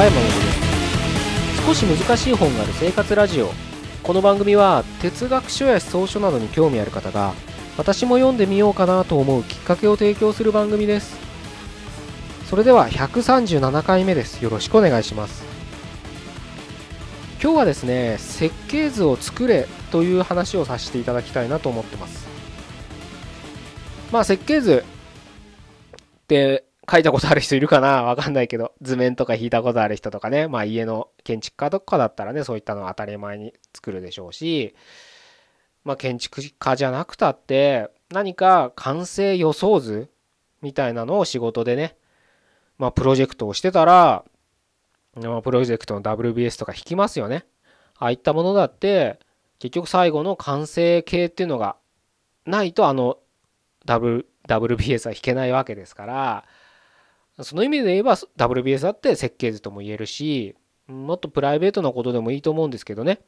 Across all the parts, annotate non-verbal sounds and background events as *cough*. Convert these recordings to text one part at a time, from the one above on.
こんにちは山本です。少し難しい本がある生活ラジオ。この番組は哲学書や思想書などに興味ある方が私も読んでみようかなと思うきっかけを提供する番組です。それでは137回目です。よろしくお願いします。今日はですね設計図を作れという話をさせていただきたいなと思ってます。まあ設計図って書いたことある人いるかな？わかんないけど、図面とか引いたことある人とかね、まあ家の建築家とかだったらね、そういったのは当たり前に作るでしょうし、まあ建築家じゃなくたって、何か完成予想図みたいなのを仕事でね、まあプロジェクトをしてたら、まあ、プロジェクトの WBS とか引きますよね。ああいったものだって、結局最後の完成形っていうのがないとあの W WBS は引けないわけですから、その意味で言えば WBS だって設計図とも言えるし、もっとプライベートなことでもいいと思うんですけどね。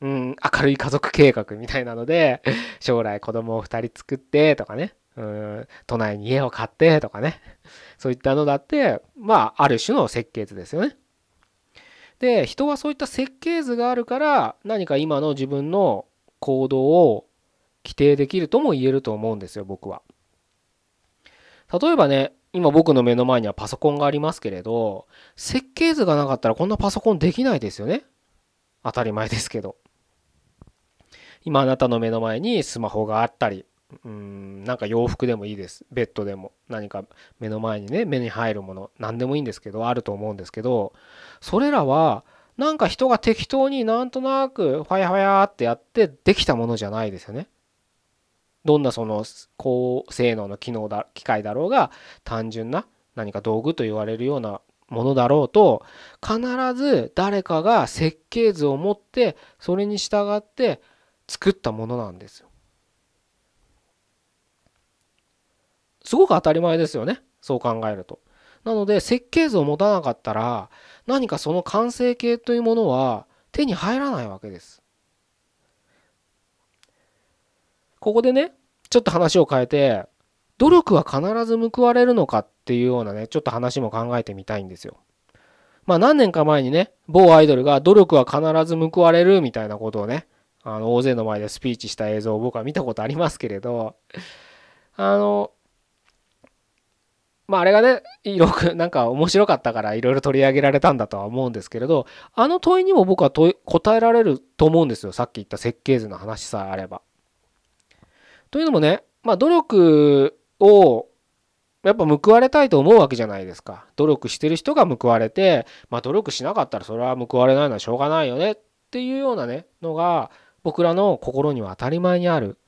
うん、明るい家族計画みたいなので、*laughs* 将来子供を2人作ってとかね、うん、都内に家を買ってとかね、そういったのだって、まあ、ある種の設計図ですよね。で、人はそういった設計図があるから、何か今の自分の行動を規定できるとも言えると思うんですよ、僕は。例えばね、今僕の目の前にはパソコンがありますけれど、設計図がなかったらこんなパソコンできないですよね。当たり前ですけど。今あなたの目の前にスマホがあったり、うん、なんか洋服でもいいです。ベッドでも。何か目の前にね、目に入るもの、何でもいいんですけど、あると思うんですけど、それらは、なんか人が適当になんとなくファヤファヤってやってできたものじゃないですよね。どんなその高性能の機能だ機械だろうが単純な何か道具と言われるようなものだろうと必ず誰かが設計図を持ってそれに従って作ったものなんですよ。すごく当たり前ですよねそう考えると。なので設計図を持たなかったら何かその完成形というものは手に入らないわけです。ここでね、ちょっと話を変えて、努力は必ず報われるのかっていうようなね、ちょっと話も考えてみたいんですよ。まあ何年か前にね、某アイドルが努力は必ず報われるみたいなことをね、あの、大勢の前でスピーチした映像を僕は見たことありますけれど、あの、まああれがね、いろく、なんか面白かったからいろいろ取り上げられたんだとは思うんですけれど、あの問いにも僕は答えられると思うんですよ。さっき言った設計図の話さえあれば。というのもね、まあ努力をやっぱ報われたいと思うわけじゃないですか。努力してる人が報われて、まあ努力しなかったらそれは報われないのはしょうがないよねっていうようなね、のが僕らの心には当たり前にある。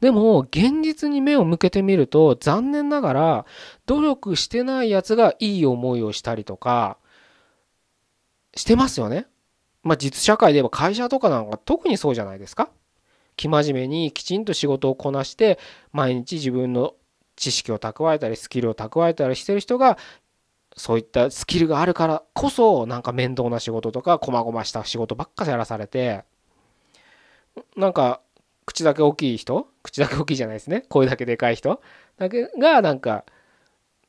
でも現実に目を向けてみると残念ながら努力してないやつがいい思いをしたりとかしてますよね。まあ実社会で言えば会社とかなんか特にそうじゃないですか。生真面目にきちんと仕事をこなして毎日自分の知識を蓄えたりスキルを蓄えたりしてる人がそういったスキルがあるからこそなんか面倒な仕事とかこまごました仕事ばっかやらされてなんか口だけ大きい人口だけ大きいじゃないですね。声だけでかい人だけがなんか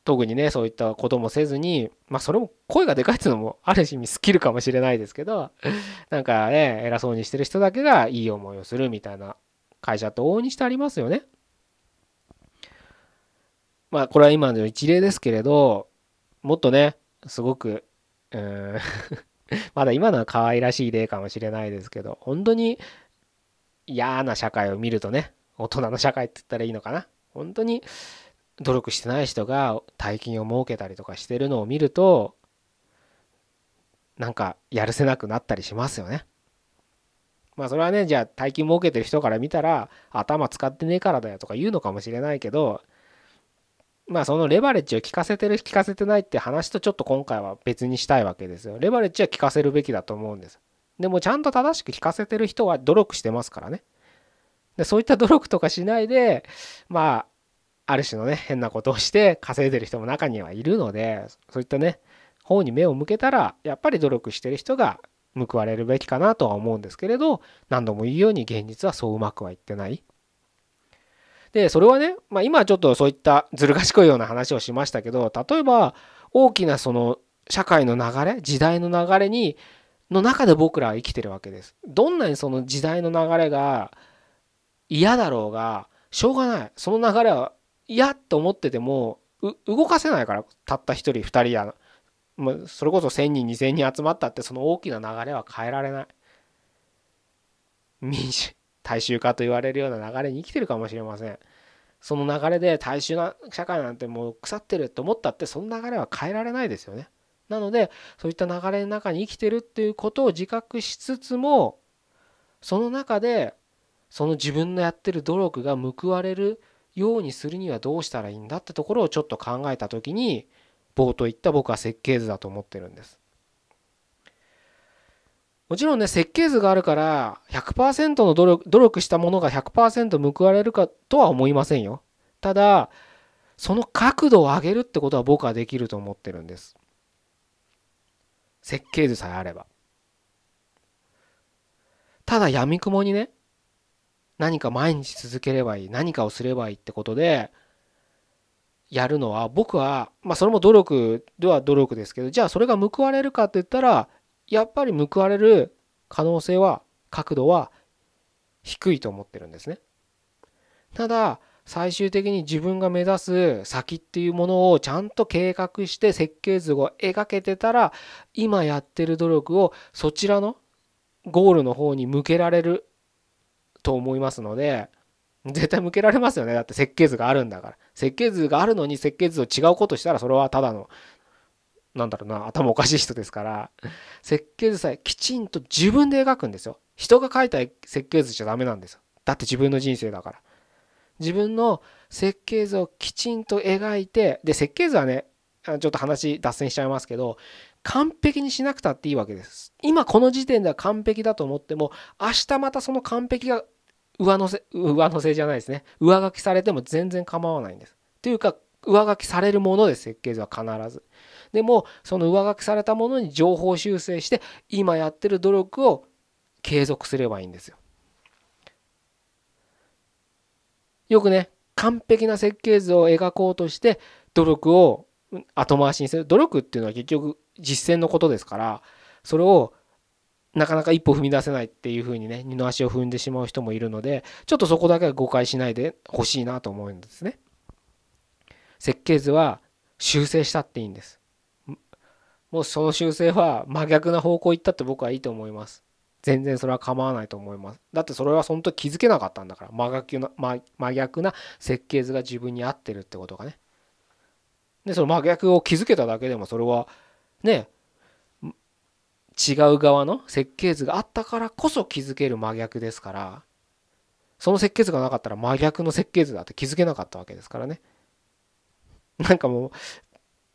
特にねそういったこともせずにまあそれも声がでかいっていうのもある意味スキルかもしれないですけど *laughs* なんかね偉そうにしてる人だけがいい思いをするみたいな会社って往々にしてありますよね。まあこれは今の一例ですけれどもっとねすごくうん *laughs* まだ今のは可愛らしい例かもしれないですけど本当に嫌な社会を見るとね大人の社会って言ったらいいのかな本当に努力してない人が大金を儲けたりとかしてるのを見るとなんかやるせなくなったりしますよね。まあそれはねじゃあ大金儲けてる人から見たら頭使ってねえからだよとか言うのかもしれないけどまあそのレバレッジを効かせてる効かせてないって話とちょっと今回は別にしたいわけですよ。レバレッジは効かせるべきだと思うんです。でもちゃんと正しく効かせてる人は努力してますからね。でそういった努力とかしないでまあある種のね変なことをして稼いでる人も中にはいるのでそういったね方に目を向けたらやっぱり努力してる人が報われるべきかなとは思うんですけれど何度も言うように現実はそううまくはいってない。でそれはね、まあ、今はちょっとそういったずる賢いような話をしましたけど例えば大きなその社会の流れ時代の流れにの中で僕らは生きてるわけです。どんなにその時代の流れが嫌だろうがしょうがないその流れは嫌と思ってても動かせないからたった1人2人やそれこそ1,000人2,000人集まったってその大きな流れは変えられない。民主大衆化と言われるような流れに生きてるかもしれません。その流れで大衆な社会なんてもう腐ってるって思ったってその流れは変えられないですよね。なのでそういった流れの中に生きてるっていうことを自覚しつつもその中でその自分のやってる努力が報われるようにするにはどうしたらいいんだってところをちょっと考えた時に冒頭言った僕は設計図だと思ってるんです。もちろんね設計図があるから100%の努力努力したものが100%報われるかとは思いませんよ。ただその角度を上げるってことは僕はできると思ってるんです。設計図さえあれば。ただやみくもにね何か毎日続ければいい何かをすればいいってことでやるのは僕はまあそれも努力では努力ですけどじゃあそれが報われるかって言ったらやっぱり報われる可能性は角度は低いと思ってるんですね。ただ最終的に自分が目指す先っていうものをちゃんと計画して設計図を描けてたら今やってる努力をそちらのゴールの方に向けられると思いますので絶対向けられますよね。だって設計図があるんだから。設計図があるのに設計図と違うことしたらそれはただのなんだろうな頭おかしい人ですから。設計図さえきちんと自分で描くんですよ。人が描いた設計図じゃダメなんですよ。だって自分の人生だから。自分の設計図をきちんと描いてで設計図はねちょっと話脱線しちゃいますけど完璧にしなくたっていいわけです。今この時点では完璧だと思っても明日またその完璧が上乗せ上乗せじゃないですね上書きされても全然構わないんです。というか上書きされるもので設計図は必ず。でもその上書きされたものに情報修正して今やってる努力を継続すればいいんですよ。よくね完璧な設計図を描こうとして努力を後回しにする努力っていうのは結局実践のことですからそれをなかなか一歩踏み出せないっていうふうにね二の足を踏んでしまう人もいるのでちょっとそこだけは誤解しないでほしいなと思うんですね。設計図は修正したっていいんです。もうその修正は真逆な方向行ったって僕はいいと思います。全然それは構わないと思います。だってそれはその時気づけなかったんだから真逆な真逆な設計図が自分に合ってるってことがね。でその真逆を気づけただけでもそれはね違う側の設計図があったからこそ気づける真逆ですからその設計図がなかったら真逆の設計図だって気づけなかったわけですからね。なんかもう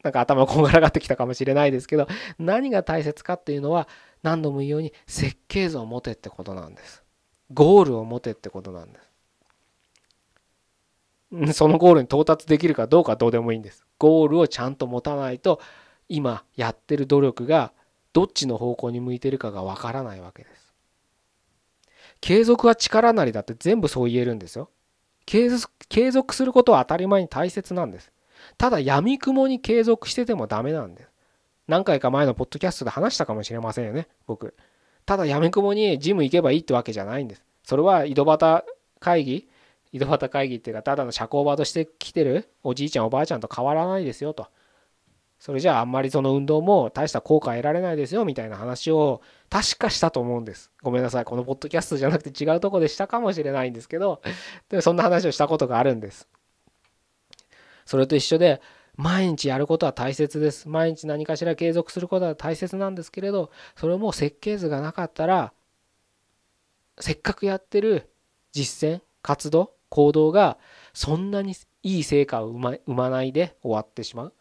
なんか頭こんがらがってきたかもしれないですけど何が大切かっていうのは何度も言うように設計図を持てってことなんです。ゴールを持てってことなんです。そのゴールに到達できるかどうかどうでもいいんです。ゴールをちゃんと持たないと今やってる努力がどっちの方向に向いてるかがわからないわけです。継続は力なりだって全部そう言えるんですよ。継続継続することは当たり前に大切なんです。ただ闇雲に継続しててもダメなんです。何回か前のポッドキャストで話したかもしれませんよね、僕。ただ闇雲にジム行けばいいってわけじゃないんです。それは井戸端会議井戸端会議っていうかただの社交場として来てるおじいちゃんおばあちゃんと変わらないですよと。それじゃああんまりその運動も大した効果得られないですよみたいな話を確かしたと思うんです。ごめんなさい。このポッドキャストじゃなくて違うとこでしたかもしれないんですけど、でそんな話をしたことがあるんです。それと一緒で、毎日やることは大切です。毎日何かしら継続することは大切なんですけれど、それも設計図がなかったら、せっかくやってる実践、活動、行動がそんなにいい成果を生まないで終わってしまう。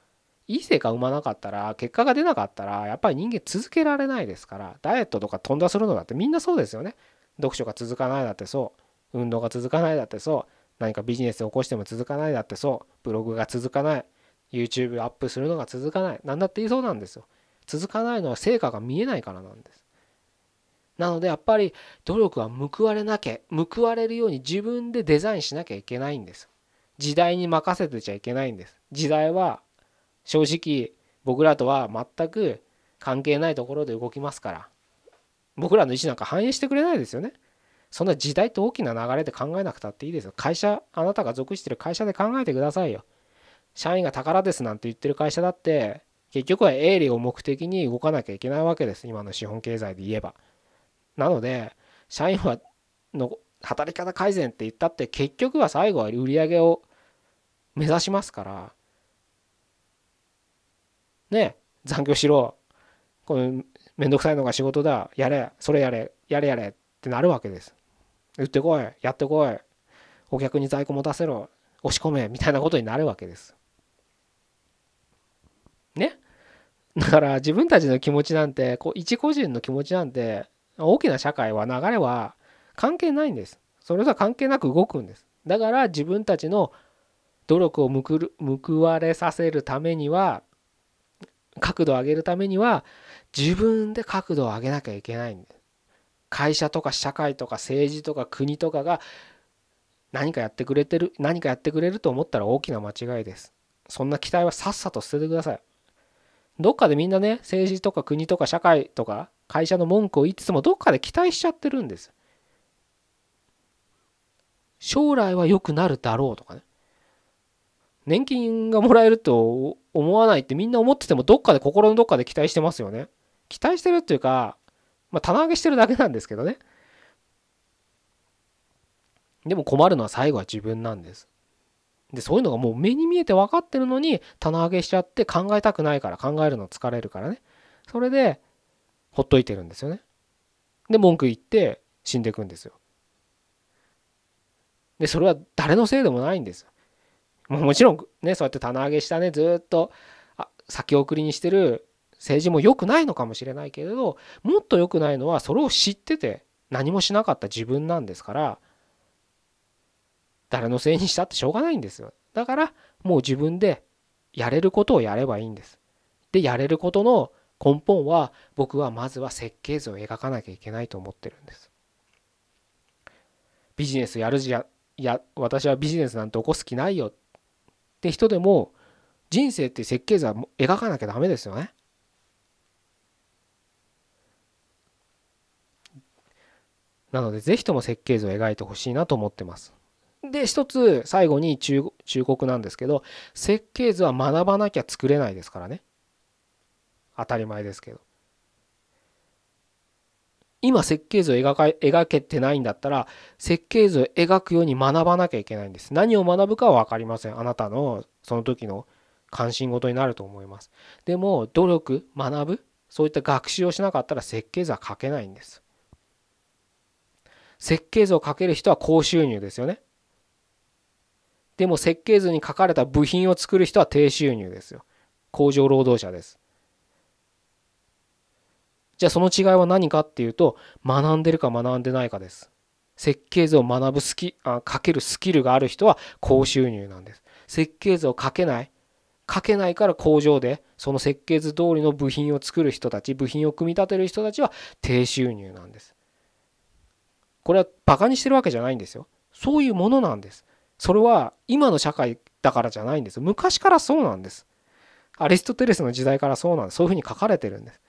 いい成果生まなかったら結果が出なかったらやっぱり人間続けられないですからダイエットとか飛んだするのだってみんなそうですよね。読書が続かないだってそう。運動が続かないだってそう。何かビジネスを起こしても続かないだってそう。ブログが続かない。YouTube アップするのが続かない。何だって言いそうなんですよ。続かないのは成果が見えないからなんです。なのでやっぱり努力は報われなきゃ報われるように自分でデザインしなきゃいけないんです。時代に任せてちゃいけないんです。時代は正直僕らとは全く関係ないところで動きますから。僕らの意思なんか反映してくれないですよね。そんな時代って大きな流れで考えなくたっていいですよ。会社あなたが属してる会社で考えてくださいよ。社員が宝ですなんて言ってる会社だって結局は営利を目的に動かなきゃいけないわけです。今の資本経済で言えば。なので社員はの働き方改善って言ったって結局は最後は売り上げを目指しますから。ね残業しろ。このめんどくさいのが仕事だ。やれ。それやれ。やれやれ。ってなるわけです。売ってこい。やってこい。お客に在庫持たせろ。押し込め。みたいなことになるわけです。ね。だから自分たちの気持ちなんてこう一個人の気持ちなんて大きな社会は流れは関係ないんです。それとは関係なく動くんです。だから自分たちの努力を報われさせるためには角度を上げるためには自分で角度を上げなきゃいけないんで会社とか社会とか政治とか国とかが何かやってくれてる何かやってくれると思ったら大きな間違いです。そんな期待はさっさと捨ててください。どっかでみんなね政治とか国とか社会とか会社の文句を言いつつもどっかで期待しちゃってるんです。将来は良くなるだろうとかね。年金がもらえると思わないってみんな思っててもどっかで心のどっかで期待してますよね。期待してるっていうかまあ棚上げしてるだけなんですけどね。でも困るのは最後は自分なんです。でそういうのがもう目に見えて分かってるのに棚上げしちゃって考えたくないから考えるの疲れるからね。それでほっといてるんですよね。で文句言って死んでいくんですよ。でそれは誰のせいでもないんですももちろんねそうやって棚上げしたねずっと先送りにしてる政治も良くないのかもしれないけれどもっと良くないのはそれを知ってて何もしなかった自分なんですから誰のせいにしたってしょうがないんですよ。だからもう自分でやれることをやればいいんです。でやれることの根本は僕はまずは設計図を描かなきゃいけないと思ってるんです。ビジネスやるじゃいや私はビジネスなんて起こす気ないよ。て人でも人生って設計図は描かなきゃダメですよね。なのでぜひとも設計図を描いてほしいなと思ってます。で一つ最後に忠告なんですけど設計図は学ばなきゃ作れないですからね。当たり前ですけど。今設計図を描か描けてないんだったら設計図を描くように学ばなきゃいけないんです。何を学ぶかは分かりません。あなたのその時の関心事になると思います。でも努力学ぶそういった学習をしなかったら設計図は書けないんです。設計図を書ける人は高収入ですよね。でも設計図に書かれた部品を作る人は低収入ですよ。工場労働者です。じゃあその違いは何かっていうと学んでるか学んでないかです。設計図を学ぶスキあ書けるスキルがある人は高収入なんです。設計図を書けない書けないから工場でその設計図通りの部品を作る人たち部品を組み立てる人たちは低収入なんです。これはバカにしてるわけじゃないんですよ。そういうものなんです。それは今の社会だからじゃないんです。昔からそうなんです。アリストテレスの時代からそうなんです。そういうふうに書かれてるんです。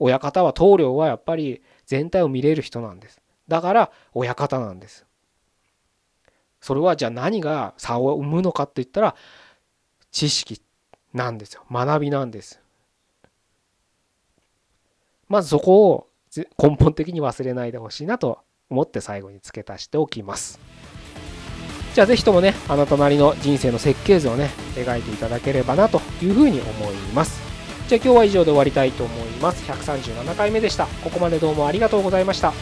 親方は棟梁はやっぱり全体を見れる人なんです。だから親方なんです。それはじゃあ何が差を生むのかって言ったら知識なんですよ。学びなんです。まずそこを根本的に忘れないでほしいなと思って最後に付け足しておきます。じゃあ是非ともねあなたなりの人生の設計図をね描いていただければなというふうに思います。じゃあ今日は以上で終わりたいと思います。137回目でした。ここまでどうもありがとうございました。